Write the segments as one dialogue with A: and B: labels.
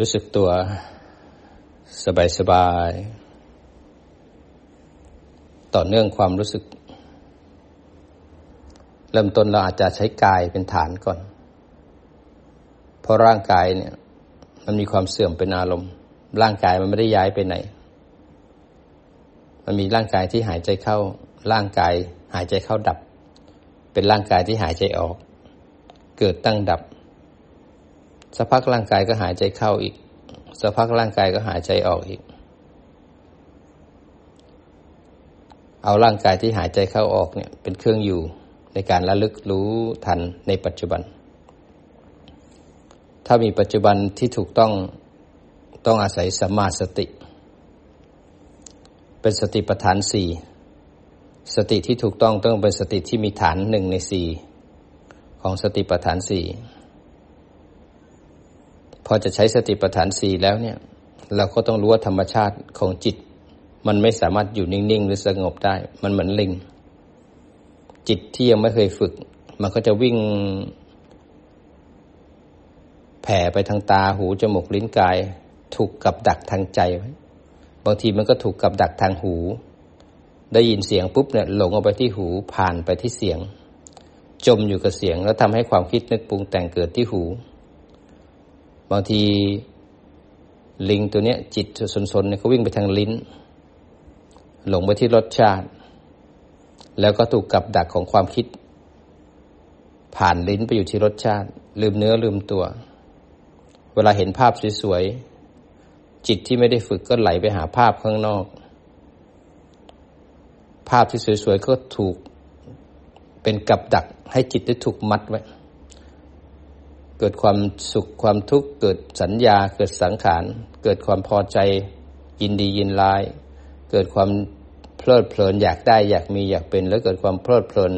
A: รู้สึกตัวสบายสบาย ต่อเนื่องความรู้สึก เริ่มต้นเราอาจจะใช้กายเป็นฐานก่อน เพราะร่างกายเนี่ย มันมีความเสื่อมเป็นอารมณ์ ร่างกายมันไม่ได้ย้ายไปไหน มันมีร่างกายที่หายใจเข้า ร่างกายหายใจเข้าดับ เป็นร่างกายที่หายใจออก เกิดตั้งดับ สักพักร่างกายก็หายใจเข้าอีกสักพักร่างกายก็หายใจออกอีก เอาร่างกายที่หายใจเข้าออกเนี่ย เป็นเครื่องอยู่ในการระลึกรู้ทันในปัจจุบัน ถ้ามีปัจจุบันที่ถูกต้องต้องอาศัยสัมมาสติ เป็นสติปัฏฐานสี่สติที่ถูกต้องต้องเป็นสติที่มีฐานหนึ่งในสี่ของสติปัฏฐานสี่ พอจะใช้สติปัฏฐานสี่แล้วเนี่ย เราก็ต้องรู้ว่าธรรมชาติของจิต มันไม่สามารถอยู่นิ่งๆ หรือสงบได้ มันเหมือนลิง จิตที่ยังไม่เคยฝึก มันก็จะวิ่ง แผ่ไปทางตาหูจมูกลิ้นกาย ถูกกับดักทางใจไว้บางทีมันก็ถูกกับดักทางหู ได้ยินเสียงปุ๊บเนี่ยหลงออกไปที่หูผ่านไปที่เสียง จมอยู่กับเสียงแล้วทำให้ความคิดนึกปรุงแต่งเกิดที่หูางทีลิงตัวเนี้ย จิตสนๆเนี่ยเขาวิ่งไปทางลิ้น หลงไปที่รสชาติ แล้วก็ถูกกับดักของความคิด ผ่านลิ้นไปอยู่ที่รสชาติ ลืมเนื้อลืมตัว เวลาเห็นภาพสวยๆ จิตที่ไม่ได้ฝึกก็ไหลไปหาภาพข้างนอก ภาพที่สวยๆ ก็ถูกเป็นกับดักให้จิตได้ถูกมัดไว้ เกิดความสุขความทุกข์เกิดสัญญาเกิดสังขาร เกิดความพอใจยินดียินร้าย เกิดความเพลิดเพลินอยากได้อยากมีอยากเป็น แล้วเกิดความเพลิดเพลิน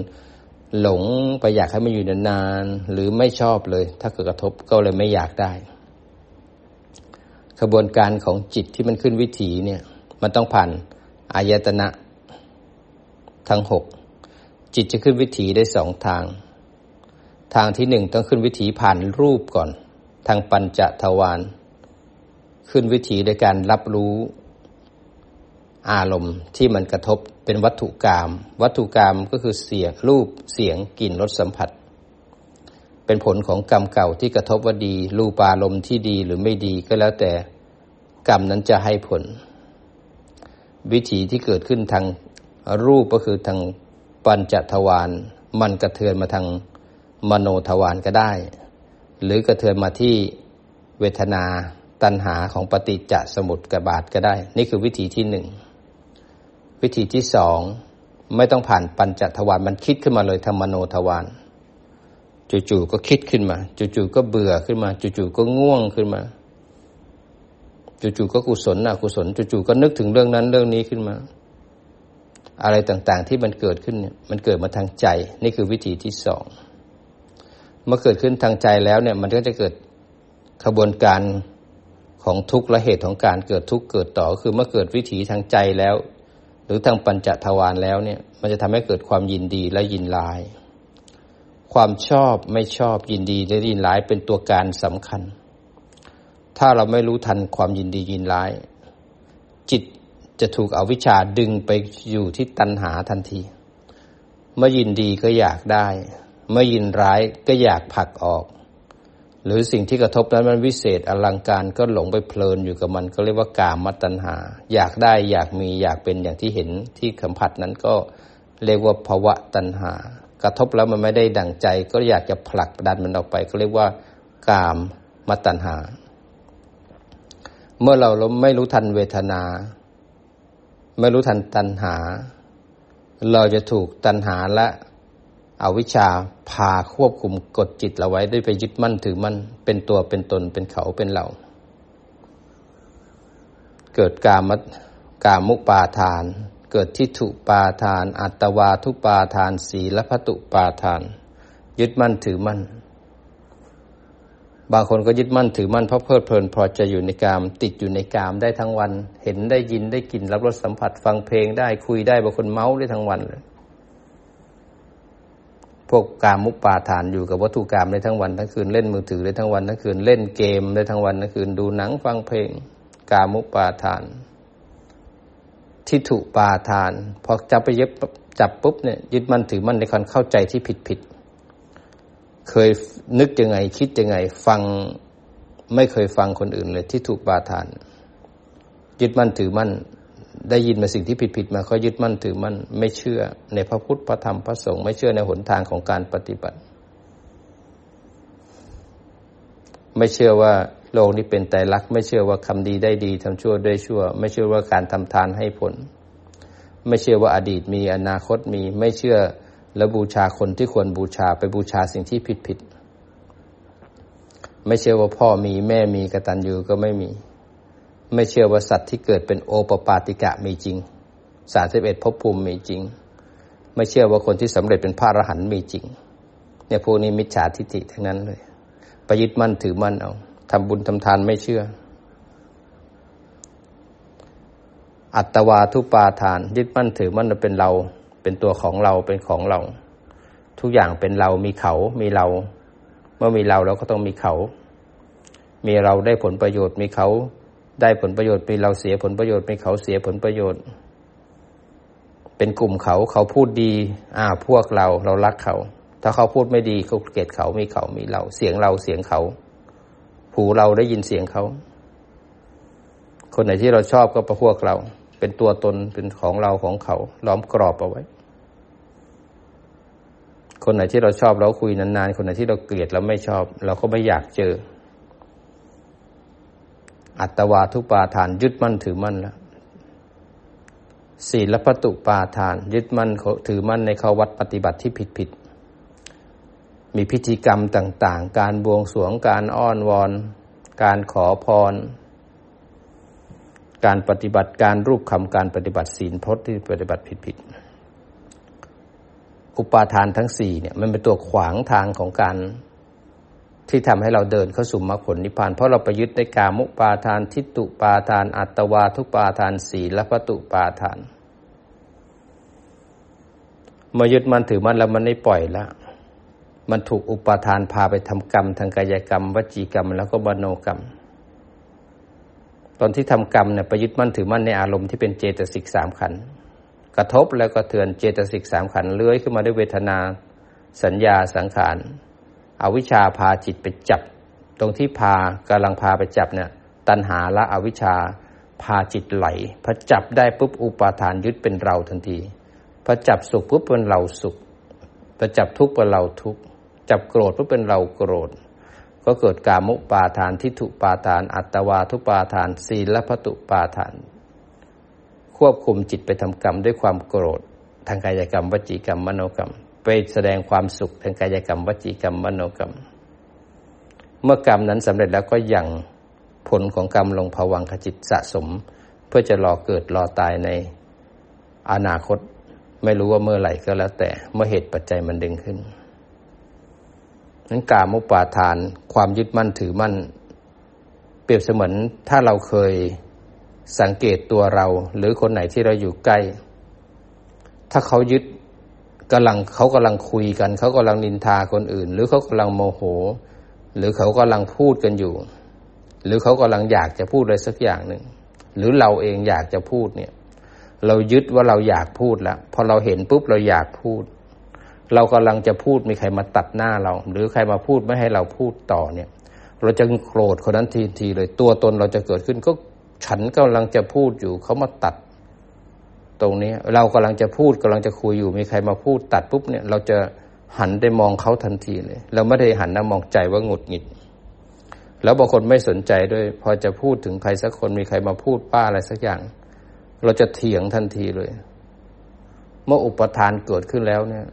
A: หลงไปอยากให้มันอยู่นานๆหรือไม่ชอบเลย ถ้าเกิดกระทบก็เลยไม่อยากได้ขบวนการของจิตที่มันขึ้นวิถีเนี่ย มันต้องผ่านอายตนะทั้งหกจิตจะขึ้นวิถีได้สองทาง ทางที่หนึ่งต้องขึ้นวิถีผ่านรูปก่อน ทางปัญจทวารขึ้นวิถีโดยการรับรู้อารมณ์ที่มันกระทบเป็นวัตถุกรรมวัตถุกรรมก็คือเสียงรูปเสียงกลิ่นรสสัมผัส เป็นผลของกรรมเก่าที่กระทบว่าดี รูปอารมณ์ที่ดีหรือไม่ดีก็แล้วแต่กรรมนั้นจะให้ผล วิถีที่เกิดขึ้นทางรูปก็คือทางปัญจทวารมันกระเทือนมาทาง มโนทวารก็ได้ หรือกระเทือนมาที่เวทนาตัณหาของปฏิจจสมุทกบาทก็ได้ นี่คือวิธีที่หนึ่งวิธีที่สองไม่ต้องผ่านปัญจทวารมันคิดขึ้นมาเลยทางมโนทวารจู่ๆก็คิดขึ้นมา จู่ๆก็เบื่อขึ้นมา จู่ๆก็ง่วงขึ้นมา จู่ๆก็กุศลอกุศลจู่ๆก็นึกถึงเรื่องนั้นเรื่องนี้ขึ้นมา อะไรต่างๆที่มันเกิดขึ้นเนี่ยมันเกิดมาทางใจ นี่คือวิธีที่สอง เมื่อเกิดขึ้นทางใจแล้วเนี่ย มันก็จะเกิดขบวนการของทุกข์และเหตุของการเกิดทุกข์เกิดต่อ คือเมื่อเกิดวิถีทางใจแล้ว หรือทางปัญจทวารแล้วเนี่ย มันจะทำให้เกิดความยินดีและยินร้าย ความชอบไม่ชอบยินดีและยินร้ายเป็นตัวการสำคัญ ถ้าเราไม่รู้ทันความยินดียินร้าย จิตจะถูกอวิชชาดึงไปอยู่ที่ตัณหาทันที เมื่อยินดีก็อยากได้ เมื่อยินร้ายก็อยากผลักออก หรือสิ่งที่กระทบนั้นมันวิเศษอลังการก็หลงไปเพลินอยู่กับมันก็เรียกว่ากามตัณหา อยากได้อยากมีอยากเป็นอย่างที่เห็นที่สัมผัสนั้นก็เรียกว่าภาวะตัณหา กระทบแล้วมันไม่ได้ดั่งใจ ก็อยากจะผลักดันมันออกไป ก็เรียกว่ากามมตัณหา เมื่อเราไม่รู้ทันเวทนา ไม่รู้ทันตัณหา เราจะถูกตัณหาและ อวิชชาพาควบคุมกดจิตเราไว้ด้วยไปยึดมั่นถือมั่นเป็นตัวเป็นตนเป็นเขาเป็นเรา เกิดกามกามุปาทาน เกิดทิฏฐุปาทาน อัตวาทุปาทานสีละพตุปาทาน ยึดมั่นถือมั่น บางคนก็ยึดมั่นถือมั่นเพราะเพลิดเพลินพอจะอยู่ในกาม ติดอยู่ในกามได้ทั้งวัน เห็นได้ยินได้กลิ่นรับรสสัมผัสฟังเพลงได้คุยได้บางคนเมาส์ได้ทั้งวันเลย พวกกามุปาทานอยู่กับวัตถุกรรมได้ทั้งวันทั้งคืนเล่นมือถือได้ทั้งวันทั้งคืนเล่นเกมได้ทั้งวันทั้งคืนดูหนังฟังเพลง กามุปาทาน ทิฏฐุปาทาน พอจับไปเย็บจับปุ๊บเนี่ยยึดมั่นถือมั่นในการเข้าใจที่ผิดผิดเคยนึกยังไงคิดยังไง ฟังไม่เคยฟังคนอื่นเลยที่ถูกปาทาน ยึดมั่นถือมั่น ได้ยินมาสิ่งที่ผิดผิดมาก็ยึดมั่นถือมั่นไม่เชื่อ ในพระพุทธพระธรรมพระสงฆ์ไม่เชื่อในหนทางของการปฏิบัติ ไม่เชื่อว่าโลกนี้เป็นแต่ลักไม่เชื่อว่าคำดีได้ดีทำชั่วได้ชั่ว ไม่เชื่อว่าการทำทานให้ผล ไม่เชื่อว่าอดีตมีอนาคตมีไม่เชื่อแล้วบูชาคนที่ควรบูชาไปบูชาสิ่งที่ผิดผิดไม่เชื่อว่าพ่อมีแม่มีกระตัญญูก็ไม่มี ไม่เชื่อว่าสัตว์ที่เกิดเป็นโอปปาติกะมีจริงสาสิบเอ็ดภพภูมิมีจริง ไม่เชื่อว่าคนที่สำเร็จเป็นพระอรหันต์มีจริง เนี่ยพวกนี้มิจฉาทิฏฐิทั้งนั้นเลยประยึดมั่นถือมั่นเอาทำบุญทำทานไม่เชื่อ อัตวาทุปาทาน ยึดมั่นถือมั่นเป็นเรา เป็นตัวของเราเป็นของเรา ทุกอย่างเป็นเรามีเขา มีเรา เมื่อมีเราเราก็ต้องมีเขา มีเราได้ผลประโยชน์มีเขา ได้ผลประโยชน์มีเราเสียผลประโยชน์มีเขาเสียผลประโยชน์ เป็นกลุ่มเขาเขาพูดดี อ่า พวกเราเรารักเขา ถ้าเขาพูดไม่ดีเขาเกลียดเขามีเขามีเรา เสียงเราเสียงเขาหูเราได้ยินเสียงเขา คนไหนที่เราชอบก็ประพวกเรา เป็นตัวตนเป็นของเราของเขาล้อมกรอบเอาไว้ คนไหนที่เราชอบเราคุยนานๆ คนไหนที่เราเกลียดเราไม่ชอบ เราก็ไม่อยากเจอ อัตวาทุปาทานยึดมั่นถือมั่นแล้วศีลปตุปาทาน ยึดมั่นถือมั่นในข้อวัดปฏิบัติที่ผิดผิด มีพิธีกรรมต่าง ๆ การบวงสรวงการอ้อนวอน การขอพร การปฏิบัติการรูปคำการปฏิบัติศีลพจน์ที่ปฏิบัติผิดผิดอุปาทานทั้งสี่เนี่ยมันเป็นตัวขวางทางของการ ที่ทำให้เราเดินเข้าสู่มรรคผลนิพพาน เพราะเราไปยึดในกามุปาทาน ทิฏฐุปาทาน อัตวาทุปาทานสีและปตุปาทานมื่อยึดมันถือมันแล้วมันไม่ปล่อยละมันถูกอุปาทานพาไปทำกรรม ทางกายกรรม วจีกรรม แล้วก็มโนกรรม ตอนที่ทำกรรมเนี่ยไปยึดมั่นถือมั่นในอารมณ์ที่เป็นเจตสิกสามขันกระทบแล้วก็เตือนเจตสิกสามขันเลื้อยขึ้นมาด้วยเวทนา สัญญาสังขาร อาวิชชาพาจิตไปจับ ตรงที่พากำลังพาไปจับเนี่ยตัณหาละอวิชชาพาจิตไหลพอจับได้ปุ๊บอุปาทานยึดเป็นเราทันทีพอจับสุขปุ๊บเป็นเราสุขพอจับทุกข์เป็นเราทุกข์จับโกรธปุ๊บเป็นเราโกรธ ก็เกิดกามุปาทานทิฏฐุปาทาน อัตวาทุปาทานศีลพตุปาทาน ควบคุมจิตไปทำกรรมด้วยความโกรธ ทางกายกรรมวจีกรรมมโนกรรม ไปแสดงความสุขทางกายกรรมวจีกรรมมโนกรรม เมื่อกรรมนั้นสำเร็จแล้วก็ยังผลของกรรมลงภวังขจิตสะสม เพื่อจะรอเกิดรอตายในอนาคต ไม่รู้ว่าเมื่อไหร่ก็แล้วแต่เมื่อเหตุปัจจัยมันดึงขึ้นนั้นกามุปาทานความยึดมั่นถือมั่น เปรียบเสมือนถ้าเราเคยสังเกตตัวเรา หรือคนไหนที่เราอยู่ใกล้ ถ้าเขายึด กำลังเขากำลังคุยกัน เขากำลังนินทาคนอื่น หรือเขากำลังโมโห หรือเขากำลังพูดกันอยู่ หรือเขากำลังอยากจะพูดอะไรสักอย่างหนึ่งหรือเราเองอยากจะพูดเนี่ย เรายึดว่าเราอยากพูดแล้วพอเราเห็นปุ๊บเราอยากพูด เรากำลังจะพูดมีใครมาตัดหน้าเรา หรือใครมาพูดไม่ให้เราพูดต่อเนี่ย เราจะโกรธคนนั้นทีทีเลยตัวตนเราจะเกิดขึ้นก็ฉันกำลังจะพูดอยู่เขามาตัด ตรงนี้เรากำลังจะพูดกำลังจะคุยอยู่มีใครมาพูดตัดปุ๊บเนี่ย เราจะหันไปมองเขาทันทีเลย เราไม่ได้หันนะมองใจว่าหงุดหงิด แล้วบางคนไม่สนใจด้วย พอจะพูดถึงใครสักคนมีใครมาพูดป้าอะไรสักอย่าง เราจะเถียงทันทีเลย เมื่ออุปทานเกิดขึ้นแล้วเนี่ย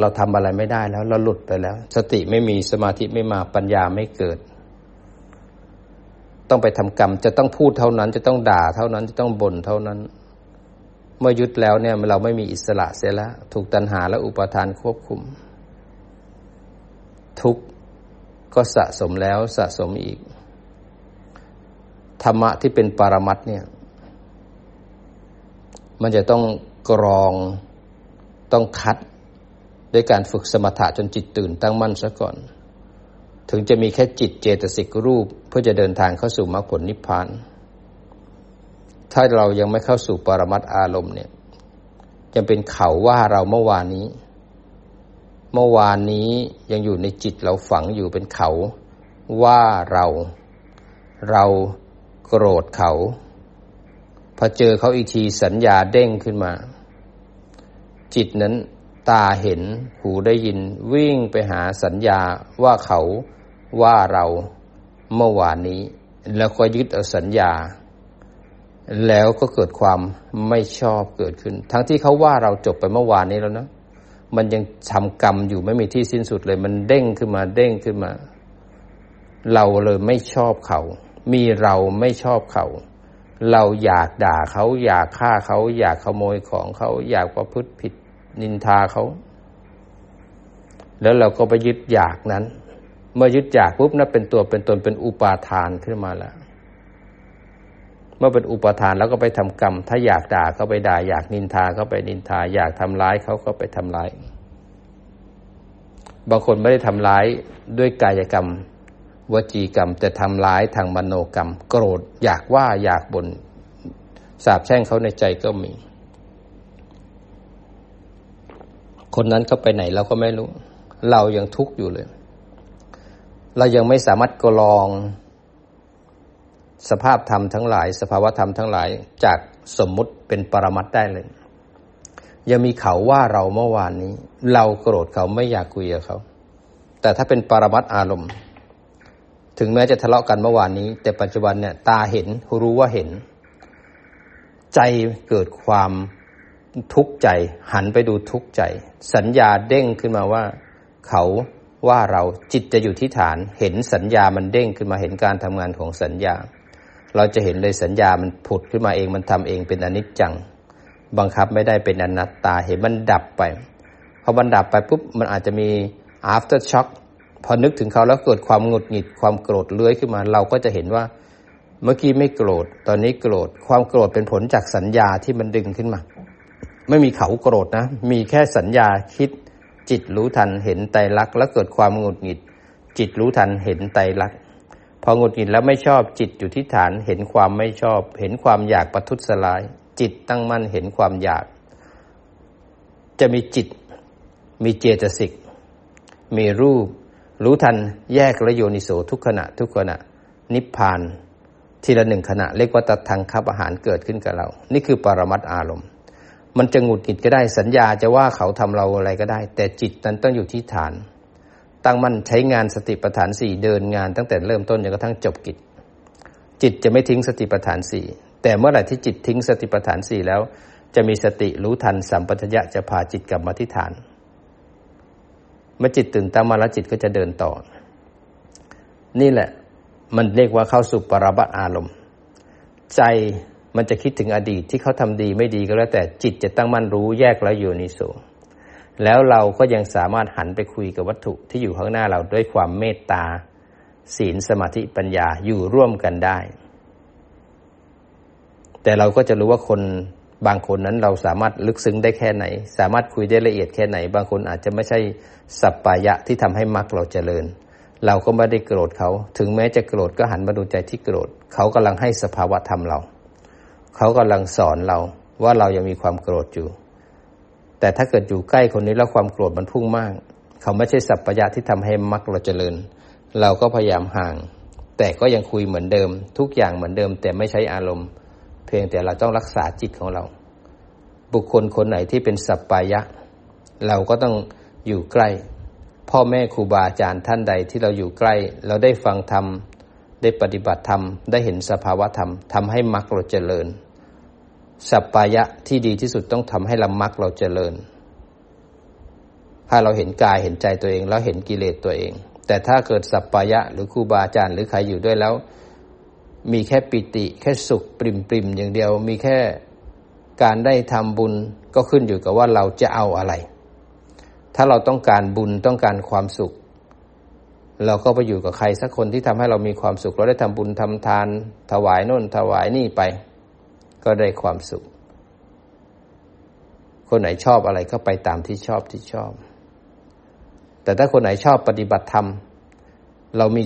A: เราทำอะไรไม่ได้แล้ว เราหลุดไปแล้ว สติไม่มีสมาธิไม่มาปัญญาไม่เกิด ต้องไปทำกรรม จะต้องพูดเท่านั้น จะต้องด่าเท่านั้นจะต้องบ่นเท่านั้น เมื่อยึดแล้วเนี่ยเราไม่มีอิสระเสียแล้วถูกตัณหาและอุปทานควบคุม ทุกก็สะสมแล้วสะสมอีก ธรรมะที่เป็นปรมัตเนี่ย มันจะต้องกรองต้องคัดด้วยการฝึกสมถะจนจิตตื่นตั้งมั่นซะก่อน ถึงจะมีแค่จิตเจตสิกรูปเพื่อจะเดินทางเข้าสู่มรรคผลนิพพาน ถ้าเรายังไม่เข้าสู่ปรมัตอารมณ์เนี่ยยังเป็นเขาว่าเราเมื่อวานนี้ เมื่อวานนี้ยังอยู่ในจิตเราฝังอยู่เป็นเขาว่าเรา เราโกรธเขาพอเจอเขาอีกทีสัญญาเด้งขึ้นมา จิตนั้นตาเห็นหูได้ยินวิ่งไปหาสัญญาว่าเขา ว่าเราเมื่อวานนี้ แล้วก็ยึดเอาสัญญา แล้วก็เกิดความไม่ชอบเกิดขึ้น ทั้งที่เขาว่าเราจบไปเมื่อวานนี้แล้วนะมันยังทำกรรมอยู่ไม่มีที่สิ้นสุดเลย มันเด้งขึ้นมาเด้งขึ้นมา เราเลยไม่ชอบเขา มีเราไม่ชอบเขา เราอยากด่าเขาอยากฆ่าเขาอยากขโมยของเขาอยากประพฤติผิดนินทาเขา แล้วเราก็ไปยึดอยากนั้น เมื่อยึดอยากปุ๊บนั่นเป็นตัวเป็นตนเป็นอุปาทานขึ้นมาแล้ว เมื่อเป็นอุปาทานแล้วก็ไปทำกรรม ถ้าอยากด่าเขาไปด่า อยากนินทาเขาไปนินทา อยากทำร้ายเขาก็ไปทำร้าย บางคนไม่ได้ทำร้ายด้วยกายกรรม วจีกรรมแต่ทำร้ายทางมโนกรรม โกรธอยากว่าอยากบน่นสาบแช่งเขาในใจก็มี คนนั้นเขาไปไหนเราก็ไม่รู้ เรายังทุกข์อยู่เลย เรายังไม่สามารถกรอง สภาพธรรมทั้งหลาย สภาวะธรรมทั้งหลายจากสมมุติเป็นปรมัตได้เลย ยังมีเขาว่าเราเมื่อวานนี้ เราโกรธเขาไม่อยากคุยกับเขา แต่ถ้าเป็นปรมัตอารมณ์ ถึงแม้จะทะเลาะกันเมื่อวานนี้ แต่ปัจจุบันเนี่ยตาเห็นรู้ว่าเห็น ใจเกิดความทุกข์ใจ หันไปดูทุกข์ใจ สัญญาเด้งขึ้นมาว่า เขา ว่าเราจิตจะอยู่ที่ฐานเห็นสัญญามันเด้งขึ้นมาเห็นการทำงานของสัญญา เราจะเห็นเลยสัญญามันผุดขึ้นมาเองมันทำเองเป็นอนิจจัง บังคับไม่ได้เป็นอนัตตาเห็นมันดับไปพอมันดับไปปุ๊บมันอาจจะมี after shock พอนึกถึงเขาแล้วเกิดความหงุดหงิดความโกรธเลื้อยขึ้นมา เราก็จะเห็นว่าเมื่อกี้ไม่โกรธ ตอนนี้โกรธ ความโกรธเป็นผลจากสัญญาที่มันดึงขึ้นมา ไม่มีเขาโกรธนะ มีแค่สัญญาคิด จิตรู้ทันเห็นไตรลักษณ์แล้วเกิดความหงุดหงิด จิตรู้ทันเห็นไตรลักษณ์พอหงุดหงิดแล้วไม่ชอบจิตอยู่ที่ฐานเห็นความไม่ชอบ เห็นความอยากประทุษร้าย จิตตั้งมั่นเห็นความอยาก จะมีจิต มีเจตสิก มีรูป รู้ทันแยกระโยนิโสทุกขณะ ทุกขณะ นิพพาน ทีละหนึ่งขณะเรียกว่าตัดทางคับอาหารเกิดขึ้นกับเรา นี่คือปรมัตอารมณ์ มันจะหงุดหงิดก็ได้สัญญาจะว่าเขาทำเราอะไรก็ได้ แต่จิตนั้นต้องอยู่ที่ฐาน ตั้งมั่นใช้งานสติปัฏฐานสี่เดินงานตั้งแต่เริ่มต้นจนกระทั่งจบกิจ จิตจะไม่ทิ้งสติปัฏฐานสี่แต่เมื่อไหร่ที่จิตทิ้งสติปัฏฐานสี่แล้ว จะมีสติรู้ทันสัมปชัญญะจะพาจิตกลับมาที่ฐาน เมื่อจิตตื่นตั้งมาแล้วจิตก็จะเดินต่อ นี่แหละ มันเรียกว่าเข้าสู่ปรบัตอารมณ์ ใจ มันจะคิดถึงอดีตที่เขาทำดีไม่ดีก็แล้วแต่จิตจะตั้งมั่นรู้แยกแล้วอยู่นิโสแล้วเราก็ยังสามารถหันไปคุยกับวัตถุที่อยู่ข้างหน้าเราด้วยความเมตตา ศีลสมาธิปัญญาอยู่ร่วมกันได้ แต่เราก็จะรู้ว่าคนบางคนนั้นเราสามารถลึกซึ้งได้แค่ไหน สามารถคุยได้ละเอียดแค่ไหน บางคนอาจจะไม่ใช่สัปปายะที่ทำให้มรรคเราเจริญ เราก็ไม่ได้โกรธเขา ถึงแม้จะโกรธก็หันมาดูใจที่โกรธเขากำลังให้สภาวะธรรมเรา เขากำลังสอนเราว่าเรายังมีความโกรธอยู่ แต่ถ้าเกิดอยู่ใกล้คนนี้แล้วความโกรธมันพุ่งมาก เขาไม่ใช่สัพพยะที่ทำให้มรรคเราเจริญ เราก็พยายามห่าง แต่ก็ยังคุยเหมือนเดิม ทุกอย่างเหมือนเดิม แต่ไม่ใช้อารมณ์ เพียงแต่เราต้องรักษาจิตของเรา บุคคลคนไหนที่เป็นสัพพยะ เราก็ต้องอยู่ใกล้ พ่อแม่ครูบาอาจารย์ท่านใดที่เราอยู่ใกล้ เราได้ฟังธรรมได้ปฏิบัติธรรมได้เห็นสภาวะธรรมทำให้มรรคเราเจริญ สัปปายะที่ดีที่สุดต้องทำให้ลำมักเราเจริญ ถ้าเราเห็นกายเห็นใจตัวเอง แล้วเห็นกิเลสตัวเอง แต่ถ้าเกิดสัปปายะหรือครูบาอาจารย์หรือใครอยู่ด้วยแล้ว มีแค่ปิติ แค่สุขปริมปริมอย่างเดียว มีแค่การได้ทำบุญก็ขึ้นอยู่กับว่าเราจะเอาอะไร ถ้าเราต้องการบุญต้องการความสุข เราก็ไปอยู่กับใครสักคนที่ทำให้เรามีความสุขเราได้ทำบุญทำทาน ถวายน่นถวายนี่ไป ก็ได้ความสุข คนไหนชอบอะไรก็ไปตามที่ชอบที่ชอบ แต่ถ้าคนไหนชอบปฏิบัติธรรม เรามี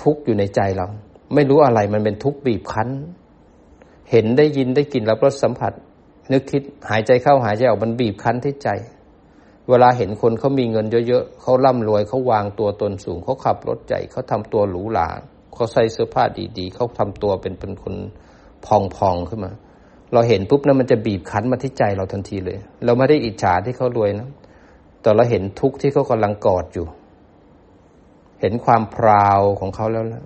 A: ทุกข์อยู่ในใจเรา ไม่รู้อะไรมันเป็นทุกข์บีบคั้น เห็นได้ยินได้กลิ่นรับรสสัมผัส นึกคิดหายใจเข้าหายใจออกมันบีบคั้นที่ใจ เวลาเห็นคนเขามีเงินเยอะๆเขาร่ำรวยเขาวางตัวตนสูงเขาขับรถใหญ่เขาทำตัวหรูหราเขาใส่เสื้อผ้าดีๆ เขาทำตัวเป็นเป็นคนพองๆขึ้นมา เราเห็นปุ๊บนะมันจะบีบคั้นมาที่ใจเราทันทีเลย เราไม่ได้อิจฉาที่เขารวยนะแต่เราเห็นทุกข์ที่เขากำลังกอดอยู่ เห็นความพราวของเขาแล้วแล้ว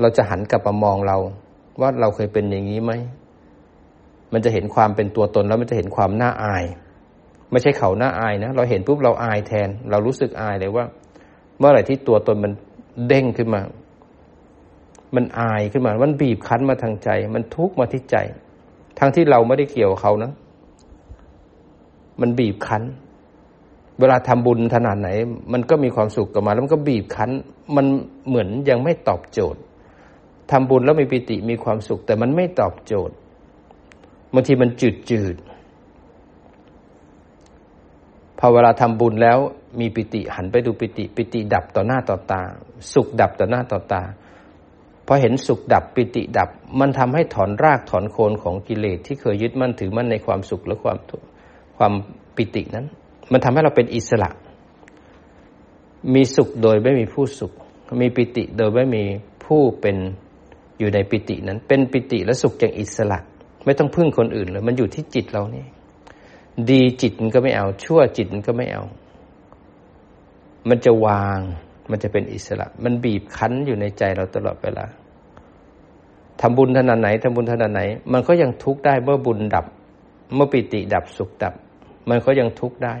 A: เราจะหันกลับมามองเรา ว่าเราเคยเป็นอย่างนี้ไหมมันจะเห็นความเป็นตัวตนแล้วมันจะเห็นความน่าอาย ไม่ใช่เขาหน้าอายนะเราเห็นปุ๊บเราอายแทน เรารู้สึกอายเลยว่า เมื่อไหร่ที่ตัวตนมันเด้งขึ้นมา มันอายขึ้นมามันบีบคั้นมาทางใจ มันทุกข์มาที่ใจ ทั้งที่เราไม่ได้เกี่ยวเขานะ มันบีบคั้น เวลาทำบุญขนาดไหน มันก็มีความสุขกับมา แล้วมันก็บีบคั้น มันเหมือนยังไม่ตอบโจทย์ทำบุญแล้วมีปิติมีความสุข แต่มันไม่ตอบโจทย์บางทีมันจืดจืดพอเวลาทำบุญแล้วมีปิติหันไปดูปิติ ปิติดับต่อหน้าต่อตา สุขดับต่อหน้าต่อตา พอเห็นสุขดับปิติดับ มันทำให้ถอนรากถอนโคนของกิเลสที่เคยยึดมั่นถือมั่นในความสุขและความความปิตินั้น มันทำให้เราเป็นอิสระ มีสุขโดยไม่มีผู้สุข มีปิติโดยไม่มีผู้เป็นอยู่ในปิตินั้น เป็นปิติและสุขอย่างอิสระ ไม่ต้องพึ่งคนอื่นเลยมันอยู่ที่จิตเรานี่ดีจิตมันก็ไม่เอา ชั่วจิตมันก็ไม่เอา มันจะวาง มันจะเป็นอิสระ มันบีบคั้นอยู่ในใจเราตลอดเวลาทำบุญขนาดไหนทำบุญขนาดไหน มันก็ยังทุกข์ได้เมื่อบุญดับ เมื่อปิติดับสุขดับ มันก็ยังทุกข์ได้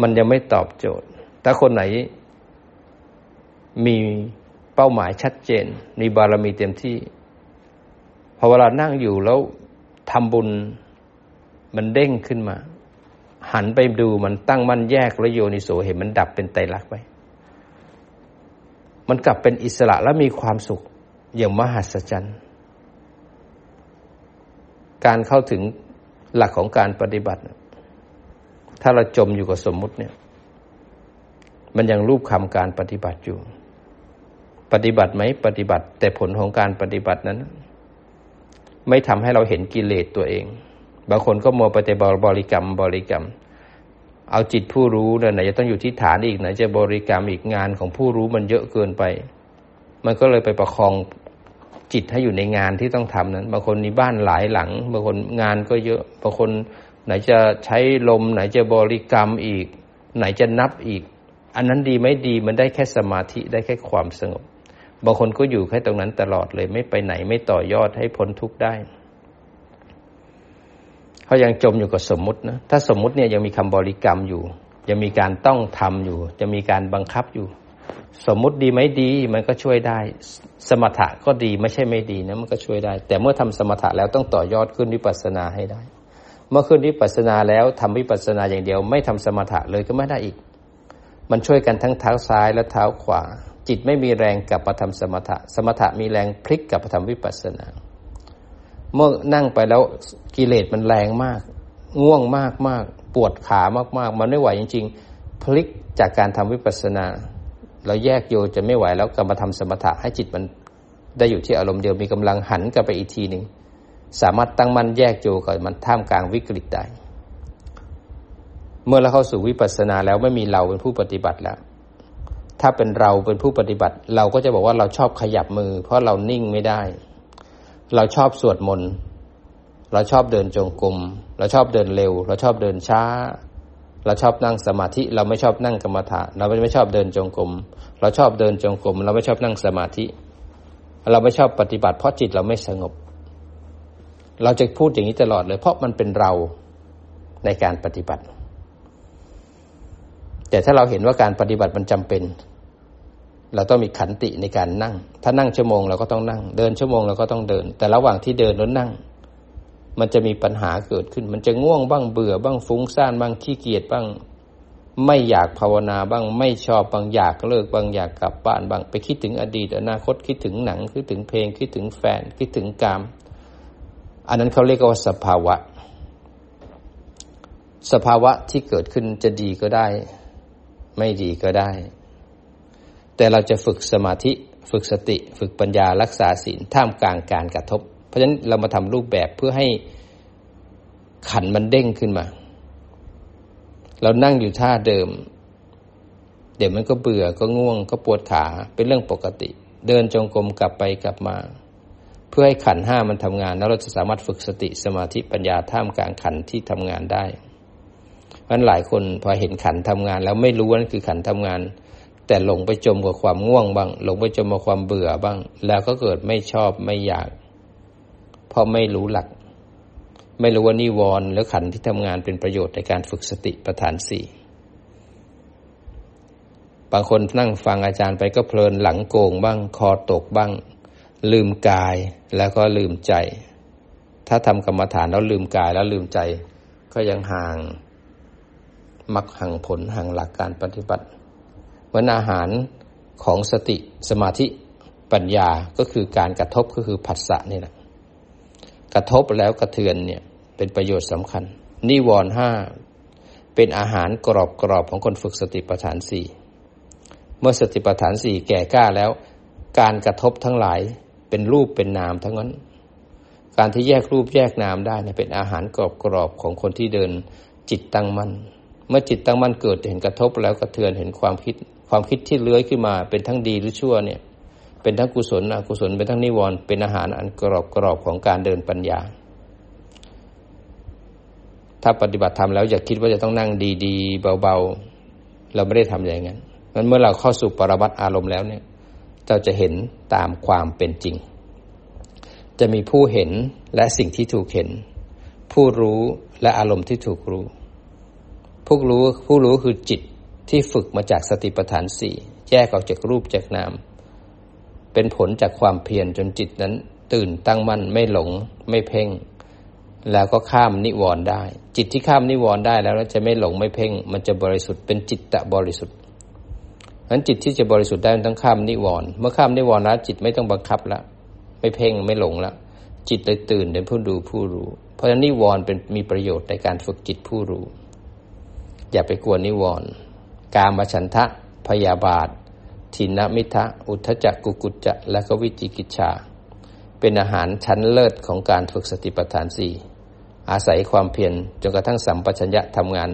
A: มันยังไม่ตอบโจทย์ ถ้าคนไหน มีเป้าหมายชัดเจน มีบารมีเต็มที่พอเวลานั่งอยู่แล้วทำบุญมันเด้งขึ้นมา หันไปดูมันตั้งมั่นแยกแล้วโยนิโสเห็นมันดับเป็นไตรลักษณ์ไปมันกลับเป็นอิสระและมีความสุขอย่างมหัศจรรย์ การเข้าถึงหลักของการปฏิบัติ ถ้าเราจมอยู่กับสมมุติเนี่ย มันยังรูปคำการปฏิบัติอยู่ ปฏิบัติไหมปฏิบัติ แต่ผลของการปฏิบัตินั้น ไม่ทำให้เราเห็นกิเลสตัวเอง บางคนก็มัวไปแต่บริกรรมบริกรรม เอาจิตผู้รู้ไหนจะต้องอยู่ที่ฐานอีกไหนจะบริกรรมอีกงานของผู้รู้มันเยอะเกินไป มันก็เลยไปประคองจิตให้อยู่ในงานที่ต้องทำนั้น บางคนมีบ้านหลายหลัง บางคนงานก็เยอะ บางคนไหนจะใช้ลม ไหนจะบริกรรมอีก ไหนจะนับอีก อันนั้นดีไม่ดีมันได้แค่สมาธิได้แค่ความสงบ บางคนก็อยู่แค่ตรงนั้นตลอดเลยไม่ไปไหนไม่ต่อยอดให้พ้นทุกข์ได้ เขายังจมอยู่กับสมมุตินะถ้าสมมุติเนี่ยยังมีคำบริกรรมอยู่ยังมีการต้องทำอยู่ จะมีการบังคับอยู่ สมมุติดีไหมดีมันก็ช่วยได้ สมถะก็ดีไม่ใช่ไม่ดีนะมันก็ช่วยได้ แต่เมื่อทำสมถะแล้วต้องต่อยอดขึ้นวิปัสสนาให้ได้ เมื่อขึ้นวิปัสสนาแล้วทำวิปัสสนาอย่างเดียว ไม่ทำสมถะเลยก็ไม่ได้อีก มันช่วยกันทั้งเท้าซ้ายและเท้าขวา จิตไม่มีแรงกลับประทำสมถะ สมถะมีแรงพลิกกลับประทำวิปัสสนา เมื่อนั่งไปแล้ว กิเลสมันแรงมาก ง่วงมากมากปวดขามากๆ มันไม่ไหวจริง ๆ พลิกจากการทำวิปัสสนา เราแยกโยจะไม่ไหวแล้วกลับมาทำสมถะให้จิตมันได้อยู่ที่อารมณ์เดียวมีกำลังหันกลับไปอีกทีหนึ่งสามารถตั้งมั่นแยกโยกับมันท่ามกลางวิกฤตได้เมื่อเราเข้าสู่วิปัสสนาแล้วไม่มีเราเป็นผู้ปฏิบัติแล้ว ถ้าเป็นเราเป็นผู้ปฏิบัติ เราก็จะบอกว่าเราชอบขยับมือ เพราะเรานิ่งไม่ได้ เราชอบสวดมนต์ เราชอบเดินจงกรมเราชอบเดินเร็ว เราชอบเดินช้า เราชอบนั่งสมาธิ เราไม่ชอบนั่งกรรมฐานเราไม่ชอบเดินจงกรมเราชอบเดินจงกรมเราไม่ชอบนั่งสมาธิ เราไม่ชอบปฏิบัติเพราะจิตเราไม่สงบ เราจะพูดอย่างนี้ตลอดเลย เพราะมันเป็นเราในการปฏิบัติ แต่ถ้าเราเห็นว่าการปฏิบัติมันจำเป็น เราต้องมีขันติในการนั่ง ถ้านั่งชั่วโมงเราก็ต้องนั่ง เดินชั่วโมงเราก็ต้องเดิน แต่ระหว่างที่เดินแล้วนั่ง มันจะมีปัญหาเกิดขึ้น มันจะง่วงบ้างเบื่อบ้างฟุ้งซ่านบ้างขี้เกียจบ้าง ไม่อยากภาวนาบ้าง ไม่ชอบบางอยากเลิกบางอยากกลับบ้านบ้างไปคิดถึงอดีต อนาคตคิดถึงหนังคิดถึงเพลงคิดถึงแฟนคิดถึงกาม อันนั้นเขาเรียกว่าสภาวะ สภาวะที่เกิดขึ้นจะดีก็ได้ ไม่ดีก็ได้ แต่เราจะฝึกสมาธิ ฝึกสติ ฝึกปัญญารักษาศีลท่ามกลางการกระทบ เพราะฉะนั้นเรามาทำรูปแบบเพื่อให้ขันมันเด้งขึ้นมา เรานั่งอยู่ท่าเดิม เดี๋ยวมันก็เบื่อก็ง่วงก็ปวดขาเป็นเรื่องปกติ เดินจงกรมกลับไปกลับมา เพื่อให้ขันห้ามันทำงาน แล้วเราจะสามารถฝึกสติสมาธิปัญญาท่ามกลางขันที่ทำงานได้เพราะหลายคนพอเห็นขันทำงาน แล้วไม่รู้ว่านั่นคือขันทำงาน แต่หลงไปจมกับความง่วงบ้าง หลงไปจมกับความเบื่อบ้าง แล้วก็เกิดไม่ชอบไม่อยาก เพราะไม่รู้หลัก ไม่รู้ว่านิวรณ์และขันที่ทำงานเป็นประโยชน์ในการฝึกสติประฐานสี่บางคนนั่งฟังอาจารย์ไปก็เพลินหลังโกงบ้าง คอตกบ้าง ลืมกายแล้วก็ลืมใจ ถ้าทำกรรมฐานแล้วลืมกายแล้วลืมใจ ก็ยังห่างมักห่างผลห่างหลักการปฏิบัติวันอาหารของสติสมาธิปัญญาก็คือการกระทบก็คือผัสสะนี่แหละ กระทบแล้วกระเทือนเนี่ยเป็นประโยชน์สำคัญ นิวรณ์ห้าเป็นอาหารกรอบกรอบของคนฝึกสติปัฏฐานสี่เมื่อสติปัฏฐานสี่แก่กล้าแล้ว การกระทบทั้งหลายเป็นรูปเป็นนามทั้งนั้น การที่แยกรูปแยกนามได้เนี่ยเป็นอาหารกรอบกรอบของคนที่เดินจิตตั้งมั่นเมื่อจิตตั้งมั่นเกิดเห็นกระทบแล้วกระเทือนเห็นความคิดความคิดที่เลื้อยขึ้นมาเป็นทั้งดีหรือชั่วเนี่ย เป็นทั้งกุศลอกุศลเป็นทั้งนิวรณ์เป็นอาหารอันกรอบกรอบของการเดินปัญญา ถ้าปฏิบัติธรรมแล้วอย่าคิดว่าจะต้องนั่งดีๆ เบาๆ เราไม่ได้ทำอย่างนั้นมันเมื่อเราเข้าสู่ปรมัตอารมณ์แล้วเนี่ย เราจะเห็นตามความเป็นจริง จะมีผู้เห็นและสิ่งที่ถูกเห็น ผู้รู้และอารมณ์ที่ถูกรู้ ผู้รู้ผู้รู้คือจิตที่ฝึกมาจากสติปัฏฐานสี่แยกออกจากรูปจากนาม เป็นผลจากความเพียรจนจิตนั้น ตื่นตั้งมั่นไม่หลงไม่เพ่ง แล้วก็ข้ามนิวรณ์ได้ จิตที่ข้ามนิวรณ์ได้แล้วจะไม่หลงไม่เพ่ง มันจะบริสุทธิ์เป็นจิตตะบริสุทธิ์นั้นจิตที่จะบริสุทธิ์ได้มันต้องข้ามนิวรณ์เมื่อข้ามนิวรณ์แล้วจิตไม่ต้องบังคับละไม่เพ่งไม่หลงละจิตเลยตื่นเป็นผู้ดูผู้รู้ เพราะฉะนั้นนิวรณ์เป็นมีประโยชน์ในการฝึกจิตผู้รู้ อย่าไปกลัวนิวรณ์การมาฉันทะพยาบาท ทินมิทะ อุทจักกุกุจจะ และก็วิจิกิจชา เป็นอาหารชั้นเลิศของการฝึกสติปัฏฐานสี่อาศัยความเพียรจนกระทั่งสัมปชัญญะทำงาน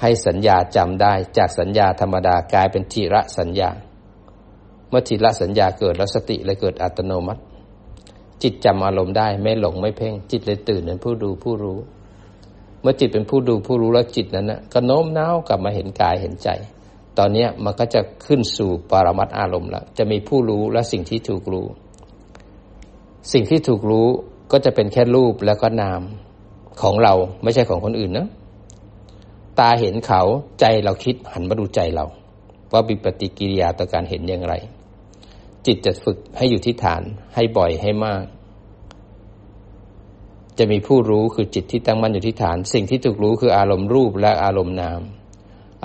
A: ให้สัญญาจำได้จากสัญญาธรรมดากลายเป็นทีระสัญญา เมื่อทีระสัญญาเกิดแล้วสติเลยเกิดอัตโนมัติ จิตจำอารมณ์ได้ไม่หลงไม่เพ่ง จิตเลยตื่นเป็นผู้ดูผู้รู้ เมื่อจิตเป็นผู้ดูผู้รู้แล้วจิตนั้นนะก็โน้มน้าวกลับมาเห็นกายเห็นใจ ตอนนี้มันก็จะขึ้นสู่ปรมัตอารมณ์แล้วจะมีผู้รู้และสิ่งที่ถูกรู้ สิ่งที่ถูกรู้ก็จะเป็นแค่รูปแล้วก็นามของเราไม่ใช่ของคนอื่นนะตาเห็นเขาใจเราคิดหันมาดูใจเรา ว่ามีปฏิกิริยาต่อการเห็นอย่างไร จิตจะฝึกให้อยู่ที่ฐานให้บ่อยให้มาก จะมีผู้รู้คือจิตที่ตั้งมั่นอยู่ที่ฐาน สิ่งที่ถูกรู้คืออารมณ์รูปและอารมณ์นาม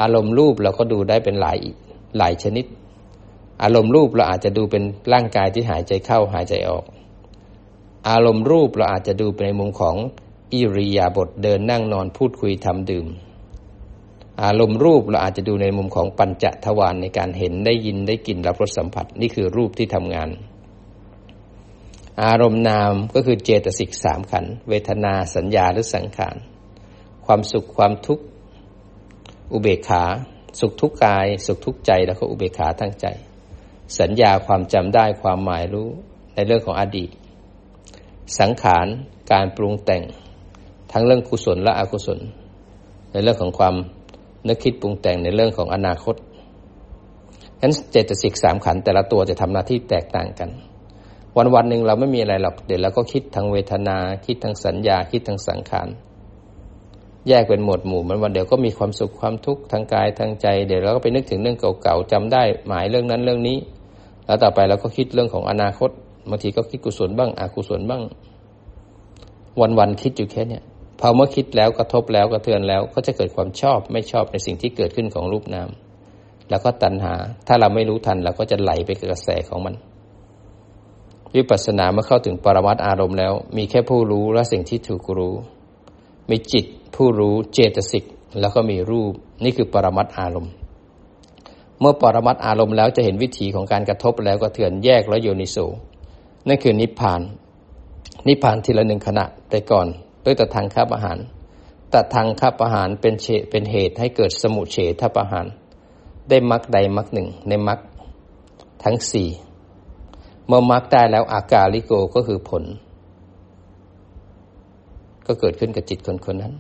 A: อารมณ์รูปเราก็ดูได้เป็นหลายหลายชนิด อารมณ์รูปเราอาจจะดูเป็นร่างกายที่หายใจเข้าหายใจออก อารมณ์รูปเราอาจจะดูในมุมของอิริยาบถเดินนั่งนอนพูดคุยทำดื่ม อารมณ์รูปเราอาจจะดูในมุมของปัญจทวารในการเห็นได้ยินได้กลิ่นรับรสสัมผัสนี่คือรูปที่ทำงาน อารมณ์นามก็คือเจตสิกสามขันเวทนาสัญญาหรือสังขารความสุขความทุกข์ อุเบกขา สุขทุกกาย สุขทุกใจแล้วก็อุเบกขาทั้งใจ สัญญาความจำได้ความหมายรู้ในเรื่องของอดีต สังขารการปรุงแต่ง ทั้งเรื่องกุศลและอกุศล ในเรื่องของความนึกคิดปรุงแต่งในเรื่องของอนาคตฉะนั้นเจตสิกสามขันแต่ละตัวจะทำหน้าที่แตกต่างกัน วันวันหนึ่งเราไม่มีอะไรหรอกเดี๋ยวเราก็คิดทางเวทนา คิดทางสัญญาคิดทางสังขาร แยกเป็นหมวดหมู่มันวันเดี๋ยวก็มีความสุขความทุกข์ทางกายทางใจ เดี๋ยวเราก็ไปนึกถึงเรื่องเก่าๆจำได้หมายเรื่องนั้นเรื่องนี้ แล้วต่อไปเราก็คิดเรื่องของอนาคตบางทีก็คิดกุศลบ้างอกุศลบ้าง วันๆคิดอยู่แค่เนี้ยพอเมื่อคิดแล้วกระทบแล้วกระเทือนแล้วก็จะเกิดความชอบไม่ชอบในสิ่งที่เกิดขึ้นของรูปนามแล้วก็ตัณหา ถ้าเราไม่รู้ทันเราก็จะไหลไปกับกระแสของมัน วิปัสสนาเมื่อเข้าถึงปรมัตอารมณ์แล้ว มีแค่ผู้รู้และสิ่งที่ถูกรู้ มีจิตผู้รู้เจตสิกแล้วก็มีรูปนี่คือปรมัตอารมณ์ เมื่อปรมัตอารมณ์แล้วจะเห็นวิถีของการกระทบแล้วก็เถื่อนแยกแล้วโยนิโสนั่นคือนิพพาน นิพพานทีละหนึ่งขณะแต่ก่อนด้วยตะทางข้าประหารตะทางข้าประหารเป็นเเป็นเหตุให้เกิดสมุเฉทประหารได้มรรคใดมรรคหนึ่งในมรรคทั้งสี่เมื่อมรรคได้แล้วอากาลิโกก็คือผล ก็เกิดขึ้นกับจิตคนคนนั้น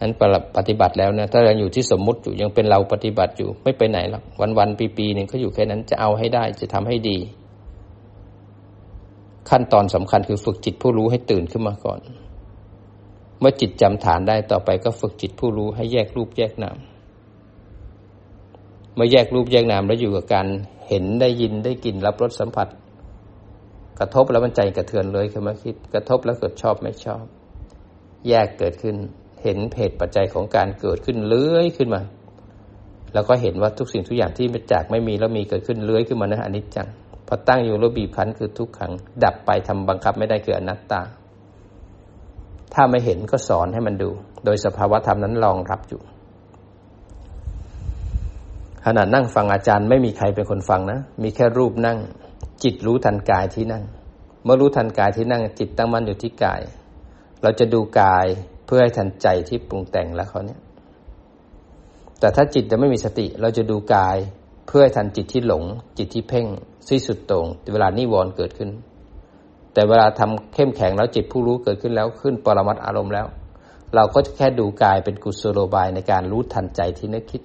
A: นั้นปฏิบัติแล้วนี่ยถ้าเราอยู่ที่สมมุติอยู่ยังเป็นเราปฏิบัติอยู่ไม่ไปไหนหรอกวันวันปีปีหนึ่งเขาอยู่แค่นั้นจะเอาให้ได้จะทำให้ดี ขั้นตอนสำคัญคือฝึกจิตผู้รู้ให้ตื่นขึ้นมาก่อน เมื่อจิตจำฐานได้ต่อไปก็ฝึกจิตผู้รู้ให้แยกรูปแยกนามเมื่อแยกรูปแยกนามแล้วอยู่กับการเห็นได้ยินได้กลิ่นรับรสสัมผัส กระทบแล้วมันใจกระเทือนเลยขึ้นมาคิด กระทบแล้วเกิดชอบไม่ชอบ แยกเกิดขึ้น เห็นเหตุปัจจัยของการเกิดขึ้นเลื้อยขึ้นมา แล้วก็เห็นว่าทุกสิ่งทุกอย่างที่มาจากไม่มีแล้วมีเกิดขึ้นเลื้อยขึ้นมานะอนิจจังพอตั้งอยู่แล้วบีบคั้นคือทุกขัง ดับไปทำบังคับไม่ได้คืออนัตตา ถ้าไม่เห็นก็สอนให้มันดู โดยสภาวะธรรมนั้นรองรับอยู่ขณะนั่งฟังอาจารย์ไม่มีใครเป็นคนฟังนะ มีแค่รูปนั่ง จิตรู้ทันกายที่นั่ง เมื่อรู้ทันกายที่นั่ง จิตตั้งมั่นอยู่ที่กาย เราจะดูกาย เพื่อให้ทันใจที่ปรุงแต่งแล้วเขาเนี่ย แต่ถ้าจิตจะไม่มีสติ เราจะดูกายเพื่อให้ทันจิตที่หลง จิตที่เพ่งสิ้สุดตรงเวลานิวรณ์เกิดขึ้น แต่เวลาทำเข้มแข็งแล้วจิตผู้รู้เกิดขึ้นแล้วขึ้นปรมัตอารมณ์แล้ว เราก็จะแค่ดูกายเป็นกุศโลบายในการรู้ทันใจที่นึกคิด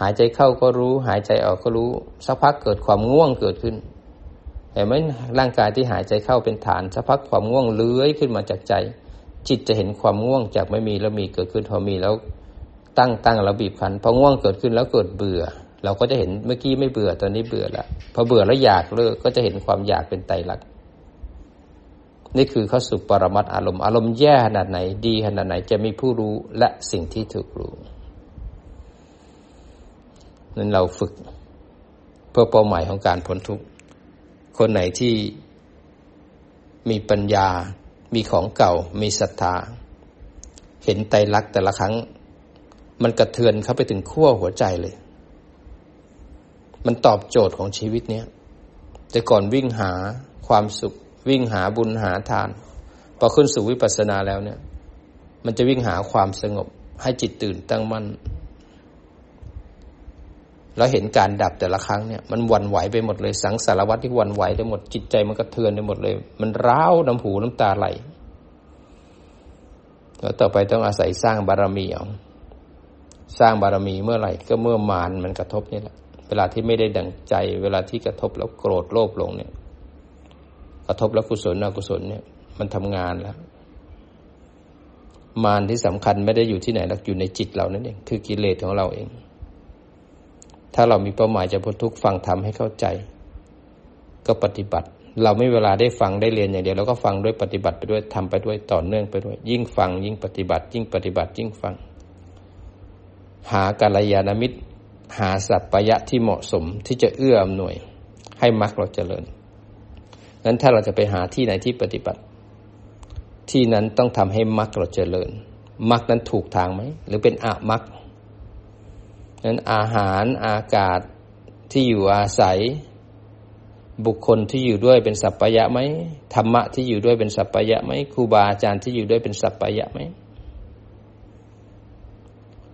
A: หายใจเข้าก็รู้ หายใจออกก็รู้สักพักเกิดความง่วงเกิดขึ้นเห็นไหมร่างกายที่หายใจเข้าเป็นฐานสักพักความง่วงเลื้อยขึ้นมาจากใจ จิตจะเห็นความง่วงจากไม่มีแล้วมีเกิดขึ้นพอมีแล้วตั้งตั้งแล้วบีบคั้นพอง่วงเกิดขึ้นแล้วเกิดเบื่อ เราก็จะเห็นเมื่อกี้ไม่เบื่อตอนนี้เบื่อล้วพอเบื่อแล้วอยากเลิกก็จะเห็นความอยากเป็นไตรลักษณ์นี่คือเข้าสู่ปรมัตอารมณ์อารมณ์แย่ขนาดไหนดีขนาดไหนจะมีผู้รู้และสิ่งที่ถูกรู้นั้นเราฝึกเพื่อเป้าหมายของการพ้นทุกข์คนไหนที่มีปัญญา มีของเก่ามีศรัทธา เห็นไตรลักษณ์แต่ละครั้ง มันกระเทือนเข้าไปถึงขั้วหัวใจเลย มันตอบโจทย์ของชีวิตเนี้ยแต่ก่อนวิ่งหาความสุข วิ่งหาบุญหาทานพอขึ้นสู่วิปัสสนาแล้วเนี่ย มันจะวิ่งหาความสงบ ให้จิตตื่นตั้งมั่น แล้วเห็นการดับแต่ละครั้งเนี่ยมันวันไหวไปหมดเลยสังสารวัตที่วันไหวไปหมดจิตใจมันกระเทือนไปหมดเลย มันร้าวน้ำหูน้ำตาไหลแล้วต่อไปต้องอาศัยสร้างบารมีเอาสร้างบารมีเมื่อไหร่ ก็เมื่อมานมันกระทบนี่แหละ เวลาที่ไม่ได้ดังใจ เวลาที่กระทบแล้วโกรธโลภลงเนี่ย กระทบแล้วกุศลอกุศลเนี่ย มันทำงานแล้ว มารที่สำคัญไม่ได้อยู่ที่ไหนหรอกอยู่ในจิตเรานั่นเองคือกิเลสของเราเอง ถ้าเรามีเป้าหมายจะพ้นทุกข์ฟังทำให้เข้าใจ ก็ปฏิบัติ เราไม่เวลาได้ฟังได้เรียนอย่างเดียวเราก็ฟังด้วยปฏิบัติไปด้วยทำไปด้วยต่อเนื่องไปด้วย ยิ่งฟัง ยิ่งปฏิบัติ ยิ่งปฏิบัติ ยิ่งฟัง หากาลยานามิตร หาสัพพยะที่เหมาะสมที่จะเอื้ออำนวย ให้มรรคเราเจริญนั้นถ้าเราจะไปหาที่ไหนที่ปฏิบัติ ที่นั้นต้องทำให้มรรคเราเจริญมรรคนั้นถูกทางไหมหรือเป็นอะมรรค นั้นอาหารอากาศที่อยู่อาศัย บุคคลที่อยู่ด้วยเป็นสัพพยะไหมธรรมะที่อยู่ด้วยเป็นสัพพยะไหมครูบาอาจารย์ที่อยู่ด้วยเป็นสัพพยะไหม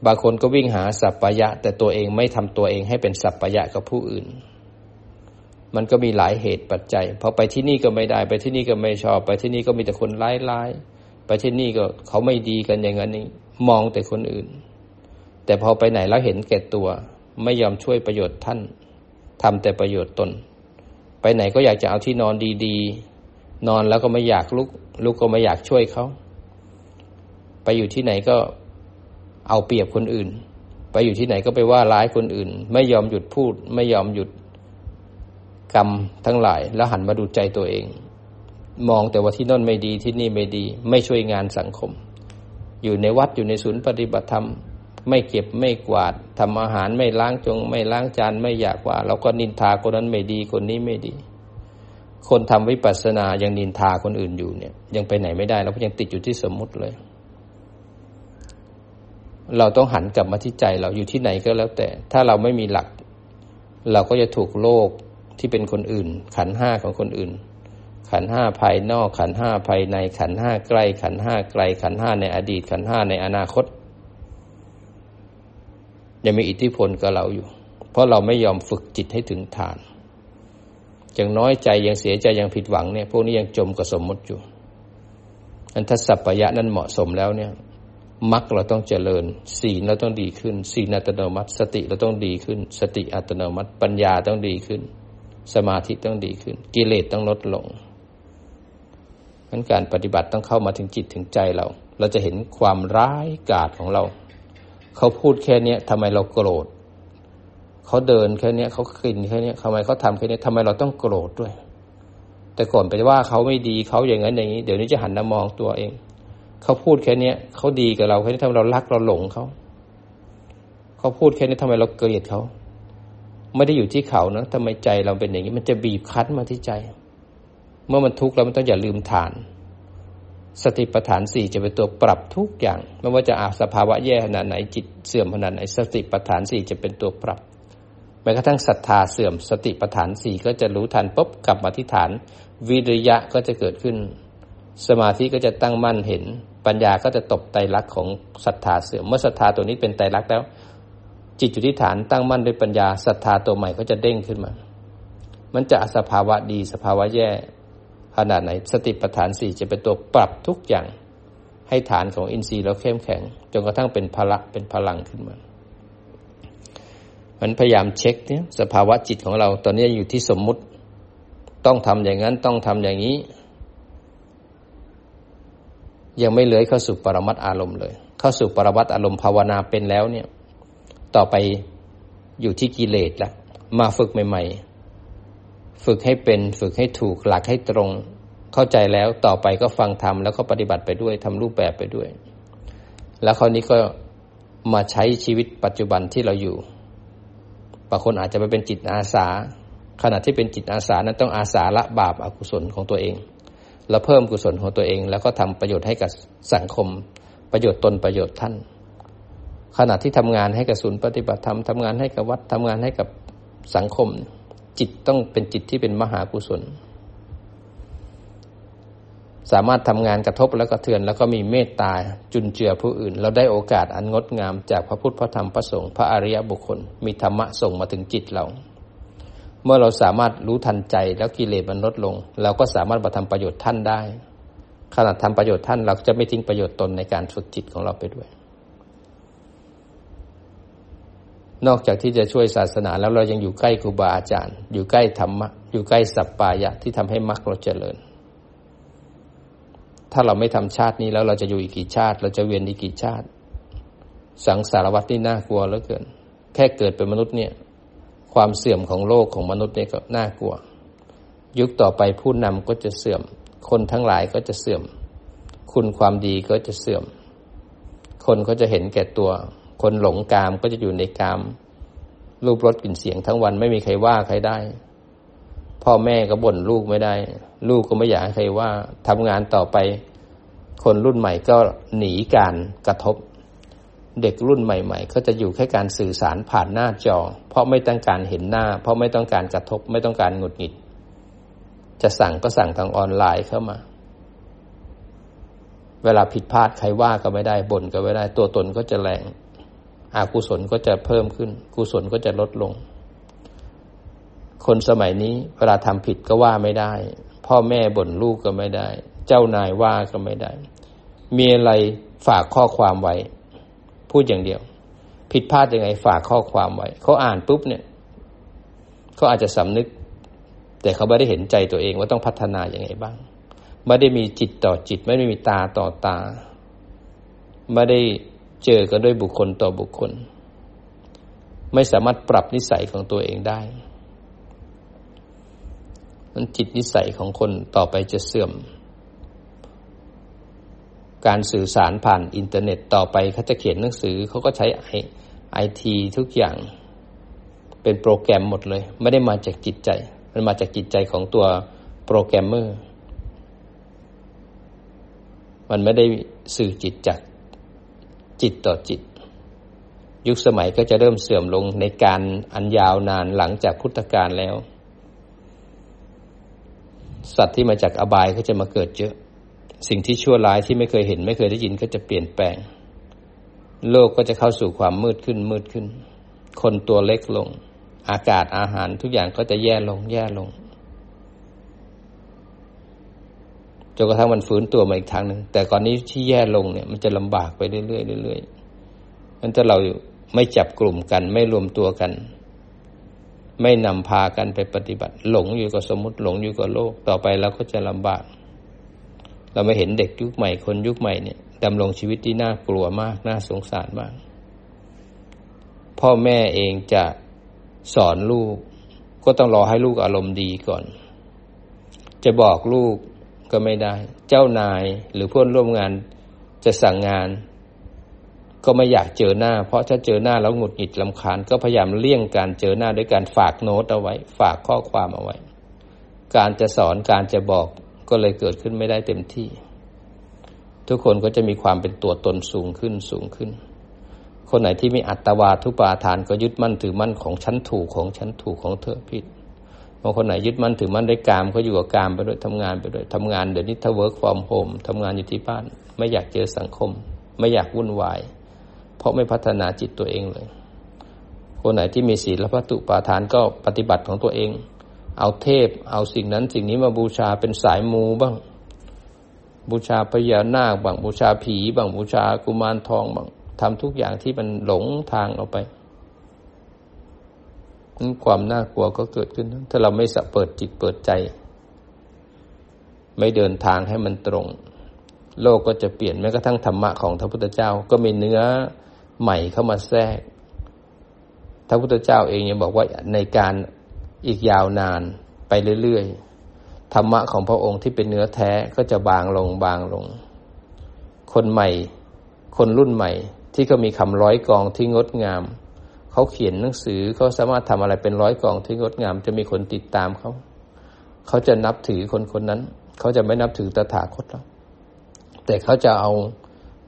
A: บางคนก็วิ่งหาสัพพยะ แต่ตัวเองไม่ทำตัวเองให้เป็นสัพพยะกับผู้อื่น มันก็มีหลายเหตุปัจจัยพอไปที่นี่ก็ไม่ได้ ไปที่นี่ก็ไม่ชอบ ไปที่นี่ก็มีแต่คนร้ายๆไปที่นี่ก็เขาไม่ดีกันอย่างนั้นนี่มองแต่คนอื่น แต่พอไปไหนแล้วเห็นแก่ตัว ไม่ยอมช่วยประโยชน์ท่านทำแต่ประโยชน์ตน ไปไหนก็อยากจะเอาที่นอนดีๆ นอนแล้วก็ไม่อยากลุก ลุกก็ไม่อยากช่วยเขา ไปอยู่ที่ไหนก็เอาเปรียบคนอื่น ไปอยู่ที่ไหนก็ไปว่าร้ายคนอื่น ไม่ยอมหยุดพูด ไม่ยอมหยุดกรรมทั้งหลาย แล้วหันมาดูใจตัวเอง มองแต่ว่าที่นั่นไม่ดีที่นี่ไม่ดี ไม่ช่วยงานสังคม อยู่ในวัดอยู่ในศูนย์ปฏิบัติธรรม ไม่เก็บไม่กวาดทำอาหารไม่ล้างจง ไม่ล้างจานไม่อยากว่าเราก็นินทาคนนั้นไม่ดีคนนี้ไม่ดี คนทำวิปัสสนายังนินทาคนอื่นอยู่เนี่ย ยังไปไหนไม่ได้เราก็ยังติดอยู่ที่สมมุติเลย เราต้องหันกลับมาที่ใจเราอยู่ที่ไหนก็แล้วแต่ ถ้าเราไม่มีหลัก เราก็จะถูกโลกที่เป็นคนอื่น ขันห้าของคนอื่น ขันห้าภายนอกขันห้าภายในขันห้าใกล้ ขันห้าไกล ขันห้าในอดีตขันห้าในอนาคต ยังมีอิทธิพลกับเราอยู่ เพราะเราไม่ยอมฝึกจิตให้ถึงฐานยังน้อยใจยังเสียใจยังผิดหวังเนี่ย พวกนี้ยังจมกับสมมติอยู่อันถ้าสัพพยะนั้นเหมาะสมแล้วเนี่ยมรรคเราต้องเจริญศีลเราต้องดีขึ้นศีลอัตโนมัติ สติเราต้องดีขึ้น สติอัตโนมัติ ปัญญาต้องดีขึ้น สมาธิต้องดีขึ้น กิเลสต้องลดลงงั้นการปฏิบัติต้องเข้ามาถึงจิตถึงใจเรา เราจะเห็นความร้ายกาจของเรา เขาพูดแค่เนี้ยทำไมเราโกรธเขาเดินแค่นี้เขากินแค่นี้ทำไมเขาทำแค่นี้ทำไมเราต้องโกรธด้วย แต่ก่อนไปว่าเขาไม่ดีเขาอย่างนั้นอย่างนี้ เดี๋ยวนี้จะหันมามองตัวเอง เขาพูดแค่นี้เขาดีกับเราแค่นี้ทำไมเรารักเราหลงเขาเขาพูดแค่นี้ทำไมเราเกลียดเขาไม่ได้อยู่ที่เขานะทำไมใจเราเป็นอย่างนี้ มันจะบีบคั้นมาที่ใจ เมื่อมันทุกข์เรามันต้องอย่าลืมฐาน สติปัฏฐานสี่จะเป็นตัวปรับทุกอย่าง ไม่ว่าจะอาสภาวะแย่ขนาดไหนจิตเสื่อมขนาดไหนสติปัฏฐานสี่จะเป็นตัวปรับแม้กระทั่งศรัทธาเสื่อม สติปัฏฐานสี่ก็จะรู้ทันปุ๊บกลับมาที่ฐาน วิริยะก็จะเกิดขึ้น สมาธิก็จะตั้งมั่นเห็น ปัญญาก็จะตบไตรลักษณ์ของศรัทธาเสื่อม เมื่อศรัทธาตัวนี้เป็นไตรลักษณ์แล้ว จิตอยู่ที่ฐานตั้งมั่นด้วยปัญญาศรัทธาตัวใหม่ก็จะเด้งขึ้นมา มันจะสภาวะดีสภาวะแย่ ขนาดไหนสติปัฏฐานสี่จะเป็นตัวปรับทุกอย่าง ให้ฐานของอินทรีย์เราเข้มแข็ง จนกระทั่งเป็นพละเป็นพลังขึ้นมามันพยายามเช็คเนี่ยสภาวะจิตของเราตอนนี้อยู่ที่สมมุติ ต้องทำอย่างนั้นต้องทำอย่างนี้ ยังไม่เลยเข้าสู่ปรมัตอารมณ์เลย เข้าสู่ปรมัตอารมณ์ภาวนาเป็นแล้วเนี่ย ต่อไปอยู่ที่กิเลสละมาฝึกใหม่ ๆ ฝึกให้เป็นฝึกให้ถูกหลักให้ตรง เข้าใจแล้วต่อไปก็ฟังทำแล้วก็ปฏิบัติไปด้วยทำรูปแบบไปด้วย แล้วคราวนี้ก็มาใช้ชีวิตปัจจุบันที่เราอยู่บางคนอาจจะไปเป็นจิตอาสา ขณะที่เป็นจิตอาสานั้นต้องอาสาละบาปอากุศลของตัวเอง แล้วเพิ่มกุศลของตัวเอง แล้วก็ทำประโยชน์ให้กับสังคม ประโยชน์ตนประโยชน์ท่าน ขณะที่ทำงานให้กับศูนย์ปฏิบัติธรรมทำงานให้กับวัดทำงานให้กับสังคม จิตต้องเป็นจิตที่เป็นมหากุศล สามารถทำงานกระทบแล้วก็เทือน แล้วก็มีเมตตาจุนเจือผู้อื่นเราได้โอกาสอันงดงามจากพระพุทธพระธรรมพระสงฆ์พระอริยบุคคล มีธรรมะส่งมาถึงจิตเราเมื่อเราสามารถรู้ทันใจแล้วกิเลสมันลดลง เราก็สามารถมาทำประโยชน์ท่านได้ ขณะทำประโยชน์ท่านเราจะไม่ทิ้งประโยชน์ตนในการฝึกจิตของเราไปด้วย นอกจากที่จะช่วยศาสนาแล้วเรายังอยู่ใกล้ครูบาอาจารย์ อยู่ใกล้ธรรมะ อยู่ใกล้สัปปายะที่ทำให้มรรคเราเจริญ ถ้าเราไม่ทำชาตินี้แล้วเราจะอยู่อีกกี่ชาติ เราจะเวียนอีกกี่ชาติ สังสารวัตนี่น่ากลัวเหลือเกิน แค่เกิดเป็นมนุษย์เนี่ย ความเสื่อมของโลกของมนุษย์เนี่ยก็น่ากลัว ยุคต่อไปผู้นำก็จะเสื่อม คนทั้งหลายก็จะเสื่อม คุณความดีก็จะเสื่อม คนก็จะเห็นแก่ตัว คนหลงกามก็จะอยู่ในกาม รูปรสกลิ่นเสียงทั้งวันไม่มีใครว่าใครได้ พ่อแม่ก็บ่นลูกไม่ได้ ลูกก็ไม่อยากให้ใครว่าทำงานต่อไป คนรุ่นใหม่ก็หนีการกระทบ เด็กรุ่นใหม่ ๆ ก็จะอยู่แค่การสื่อสารผ่านหน้าจอ เพราะไม่ต้องการเห็นหน้า เพราะไม่ต้องการกระทบ ไม่ต้องการหงุดหงิด จะสั่งก็สั่งทางออนไลน์เข้ามาเวลาผิดพลาดใครว่าก็ไม่ได้บ่นก็ไม่ได้ ตัวตนก็จะแรง อากุศลก็จะเพิ่มขึ้น กุศลก็จะลดลง คนสมัยนี้เวลาทำผิดก็ว่าไม่ได้ พ่อแม่บ่นลูกก็ไม่ได้ เจ้านายว่าก็ไม่ได้ มีอะไรฝากข้อความไว้ พูดอย่างเดียว ผิดพลาดยังไงฝากข้อความไว้ เขาอ่านปุ๊บเนี่ยเขาอาจจะสำนึก แต่เขาไม่ได้เห็นใจตัวเองว่าต้องพัฒนาอย่างไงบ้าง ไม่ได้มีจิตต่อจิต ไม่ได้มีตาต่อตา ไม่ได้ เจอกันด้วยบุคคลต่อบุคคล ไม่สามารถปรับนิสัยของตัวเองได้นั้นจิตนิสัยของคนต่อไปจะเสื่อม การสื่อสารผ่านอินเทอร์เน็ตต่อไปเขาจะเขียนหนังสือเขาก็ใช้ไอไอทีทุกอย่างเป็นโปรแกรมหมดเลย ไม่ได้มาจากจิตใจ มันมาจากจิตใจของตัวโปรแกรมเมอร์ มันไม่ได้สื่อจิตจาก จิตต่อจิต ยุคสมัยก็จะเริ่มเสื่อมลงในการอันยาวนานหลังจากพุทธกาลแล้ว สัตว์ที่มาจากอบายก็จะมาเกิดเยอะ สิ่งที่ชั่วร้ายที่ไม่เคยเห็น ไม่เคยได้ยินก็จะเปลี่ยนแปลง โลกก็จะเข้าสู่ความมืดขึ้นมืดขึ้น คนตัวเล็กลง อากาศอาหารทุกอย่างก็จะแย่ลงแย่ลง จนกระทั่งมันฟื้นตัวมาอีกทางหนึ่งแต่ก่อนนี้ที่แย่ลงเนี่ย มันจะลำบากไปเรื่อยๆเรื่อยๆนั้นถ้าเราไม่จับกลุ่มกัน ไม่รวมตัวกัน ไม่นำพากันไปปฏิบัติ หลงอยู่กับสมมติหลงอยู่กับโลกต่อไปเราก็จะลำบาก เราไม่เห็นเด็กยุคใหม่คนยุคใหม่เนี่ยดำรงชีวิตที่น่ากลัวมากน่าสงสารมาก พ่อแม่เองจะสอนลูก ก็ต้องรอให้ลูกอารมณ์ดีก่อน จะบอกลูก ก็ไม่ได้ เจ้านายหรือเพื่อนร่วมงานจะสั่งงาน ก็ไม่อยากเจอหน้า เพราะถ้าเจอหน้าแล้วหงุดหงิดลำคาญ ก็พยายามเลี่ยงการเจอหน้าด้วยการฝากโน้ตเอาไว้ ฝากข้อความเอาไว้ การจะสอนการจะบอกก็เลยเกิดขึ้นไม่ได้เต็มที่ ทุกคนก็จะมีความเป็นตัวตนสูงขึ้นสูงขึ้น คนไหนที่มีอัตวาทุปาทานก็ยึดมั่นถือมั่นของฉันถูกของฉันถูกของเธอผิด บางคนไหนยึดมั่นถือมั่นในกามก็อยู่กับกามไปด้วยทำงานไปด้วยทำงานเดี๋ยวนี้ถ้า work from home ทำงานอยู่ที่บ้าน ไม่อยากเจอสังคม ไม่อยากวุ่นวาย เพราะไม่พัฒนาจิตตัวเองเลย คนไหนที่มีสีลัพพัตตุปาทานก็ปฏิบัติของตัวเอง เอาเทพ เอาสิ่งนั้นสิ่งนี้มาบูชาเป็นสายมูบ้าง บูชาพญานาคบ้างบูชาผีบ้างบูชากุมารทองบ้างทำทุกอย่างที่มันหลงทางเอาไป ความน่ากลัวก็เกิดขึ้น ถ้าเราไม่สะเปิดจิตเปิดใจ ไม่เดินทางให้มันตรง โลกก็จะเปลี่ยนแม้กระทั่งธรรมะของพระพุทธเจ้าก็มีเนื้อใหม่เข้ามาแทรกพระพุทธเจ้าเองยังบอกว่าในการอีกยาวนานไปเรื่อยๆธรรมะของพระองค์ที่เป็นเนื้อแท้ก็จะบางลงบางลง คนใหม่ คนรุ่นใหม่ที่ก็มีคำร้อยกองที่งดงาม เขาเขียนหนังสือเขาสามารถทำอะไรเป็นร้อยกองที่งดงาม จะมีคนติดตามเขา เขาจะนับถือคนคนนั้น เขาจะไม่นับถือตถาคตแล้ว แต่เขาจะเอา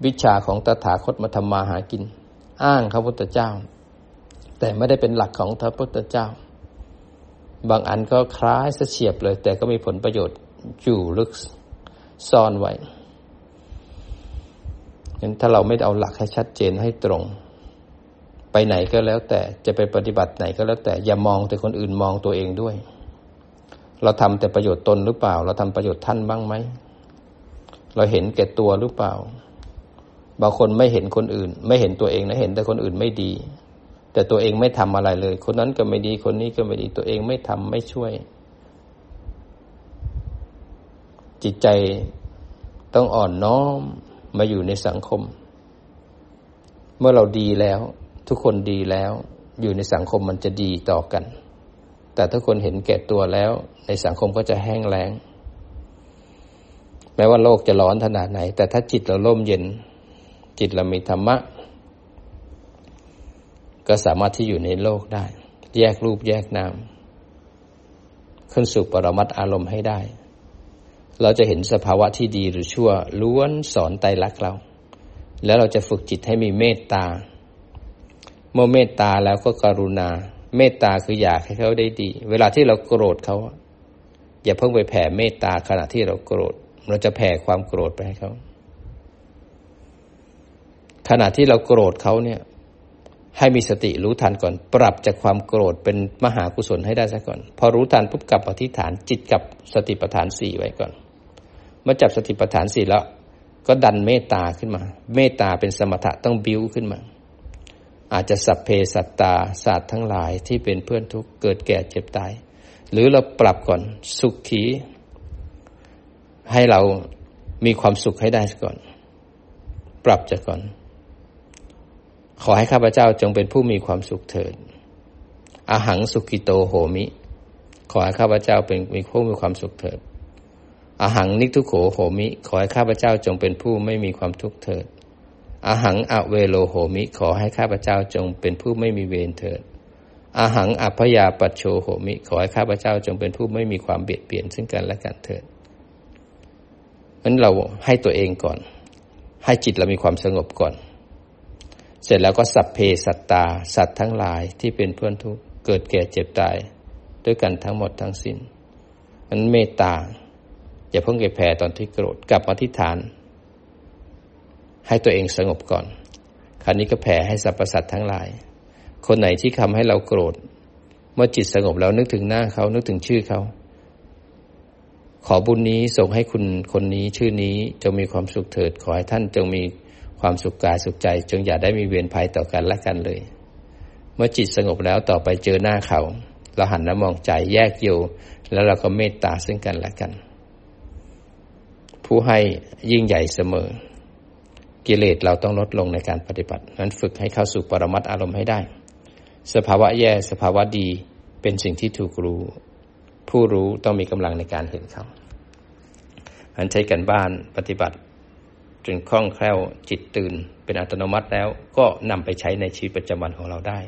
A: วิชาของตถาคตมาทำมาหากิน อ้างพระพุทธเจ้า แต่ไม่ได้เป็นหลักของพระพุทธเจ้า บางอันก็คล้ายเฉียบเลย แต่ก็มีผลประโยชน์อยู่ลึกซ่อนไว้งั้นถ้าเราไม่เอาหลักให้ชัดเจนให้ตรง ไปไหนก็แล้วแต่จะไปปฏิบัติไหนก็แล้วแต่อย่ามองแต่คนอื่นมองตัวเองด้วย เราทำแต่ประโยชน์ตนหรือเปล่า เราทำประโยชน์ท่านบ้างไหมเราเห็นแก่ตัวหรือเปล่า บางคนไม่เห็นคนอื่น ไม่เห็นตัวเองนะเห็นแต่คนอื่นไม่ดี แต่ตัวเองไม่ทำอะไรเลย คนนั้นก็ไม่ดีคนนี้ก็ไม่ดีตัวเองไม่ทำไม่ช่วย จิตใจต้องอ่อนน้อมมาอยู่ในสังคม เมื่อเราดีแล้ว ทุกคนดีแล้ว อยู่ในสังคมมันจะดีต่อกัน แต่ถ้าคนเห็นแก่ตัวแล้ว ในสังคมก็จะแห้งแล้ง แม้ว่าโลกจะร้อนขนาดไหน แต่ถ้าจิตเราร่มเย็น จิตเรามีธรรมะ ก็สามารถที่อยู่ในโลกได้ แยกรูปแยกนามขึ้นสู่ปรมัตอารมณ์ให้ได้ เราจะเห็นสภาวะที่ดีหรือชั่วล้วนสอนไตรลักษณ์เรา แล้วเราจะฝึกจิตให้มีเมตตา เมื่อเมตตาแล้วก็กรุณา เมตตาคืออยากให้เขาได้ดี เวลาที่เราโกรธเขา อย่าเพิ่งไปแผ่เมตตาขณะที่เราโกรธ เราจะแผ่ความโกรธไปให้เขา ขณะที่เราโกรธเขาเนี่ย ให้มีสติรู้ทันก่อน ปรับจากความโกรธเป็นมหากุศลให้ได้ซะก่อน พอรู้ทันปุ๊บกลับอธิษฐานจิตกับสติปัฏฐานสี่ไว้ก่อนเมื่อจับสติปัฏฐานสี่แล้ว ก็ดันเมตตาขึ้นมา เมตตาเป็นสมถะต้องบิ้วขึ้นมา อาจจะสัพเพสัตตาศาสตร์ทั้งหลายที่เป็นเพื่อนทุกเกิดแก่เจ็บตาย หรือเราปรับก่อนสุขขี ให้เรามีความสุขให้ได้ก่อน ปรับจะก่อน ขอให้ข้าพเจ้าจงเป็นผู้มีความสุขเถิดอาหังสุกิโตโหมิ ขอให้ข้าพเจ้าเป็นมีผู้มีความสุขเถิดอาหังนิทุโขโหมิ ขอให้ข้าพเจ้าจงเป็นผู้ไม่มีความทุกข์เถิด อาหังอเวโลโหมิ ขอให้ข้าพเจ้าจงเป็นผู้ไม่มีเวรเถิดอาหังอัพยาปัจโชโหมิ ขอให้ข้าพเจ้าจงเป็นผู้ไม่มีความเบียดเบียนซึ่งกันและกันเถิดนั้นเราให้ตัวเองก่อน ให้จิตเรามีความสงบก่อน เสร็จแล้วก็สัพเพสัตตา สัตว์ทั้งหลายที่เป็นเพื่อนทุกข์เกิดแก่เจ็บตาย ด้วยกันทั้งหมดทั้งสิน้นมันเมตตาอย่าเพิ่งไปแผ่ตอนที่โกรธกลับมาที่ฐาน ให้ตัวเองสงบก่อน คราวนี้ก็แผ่ให้สรรพสัตว์ทั้งหลาย คนไหนที่ทำให้เราโกรธ เมื่อจิตสงบแล้วนึกถึงหน้าเขานึกถึงชื่อเขา ขอบุญนี้ส่งให้คุณคนนี้ชื่อนี้จงมีความสุขเถิด ขอให้ท่านจงมีความสุขกายสุขใจ จงอย่าได้มีเวรภัยต่อกันและกันเลย เมื่อจิตสงบแล้วต่อไปเจอหน้าเขา เราหันน้ำมองใจแยกอยู่ แล้วเราก็เมตตาซึ่งกันและกัน ผู้ให้ยิ่งใหญ่เสมอ กิเลสเราต้องลดลงในการปฏิบัติ นั้นฝึกให้เข้าสู่ปรมัตอารมณ์ให้ได้ สภาวะแย่สภาวะดีเป็นสิ่งที่ถูกรู้ ผู้รู้ต้องมีกำลังในการเห็นเขาอันใช้กันบ้านปฏิบัติจนคล่องแคล่วจิตตื่น เป็นอัตโนมัติแล้วก็นำไปใช้ในชีวิตประจำวันของเราได้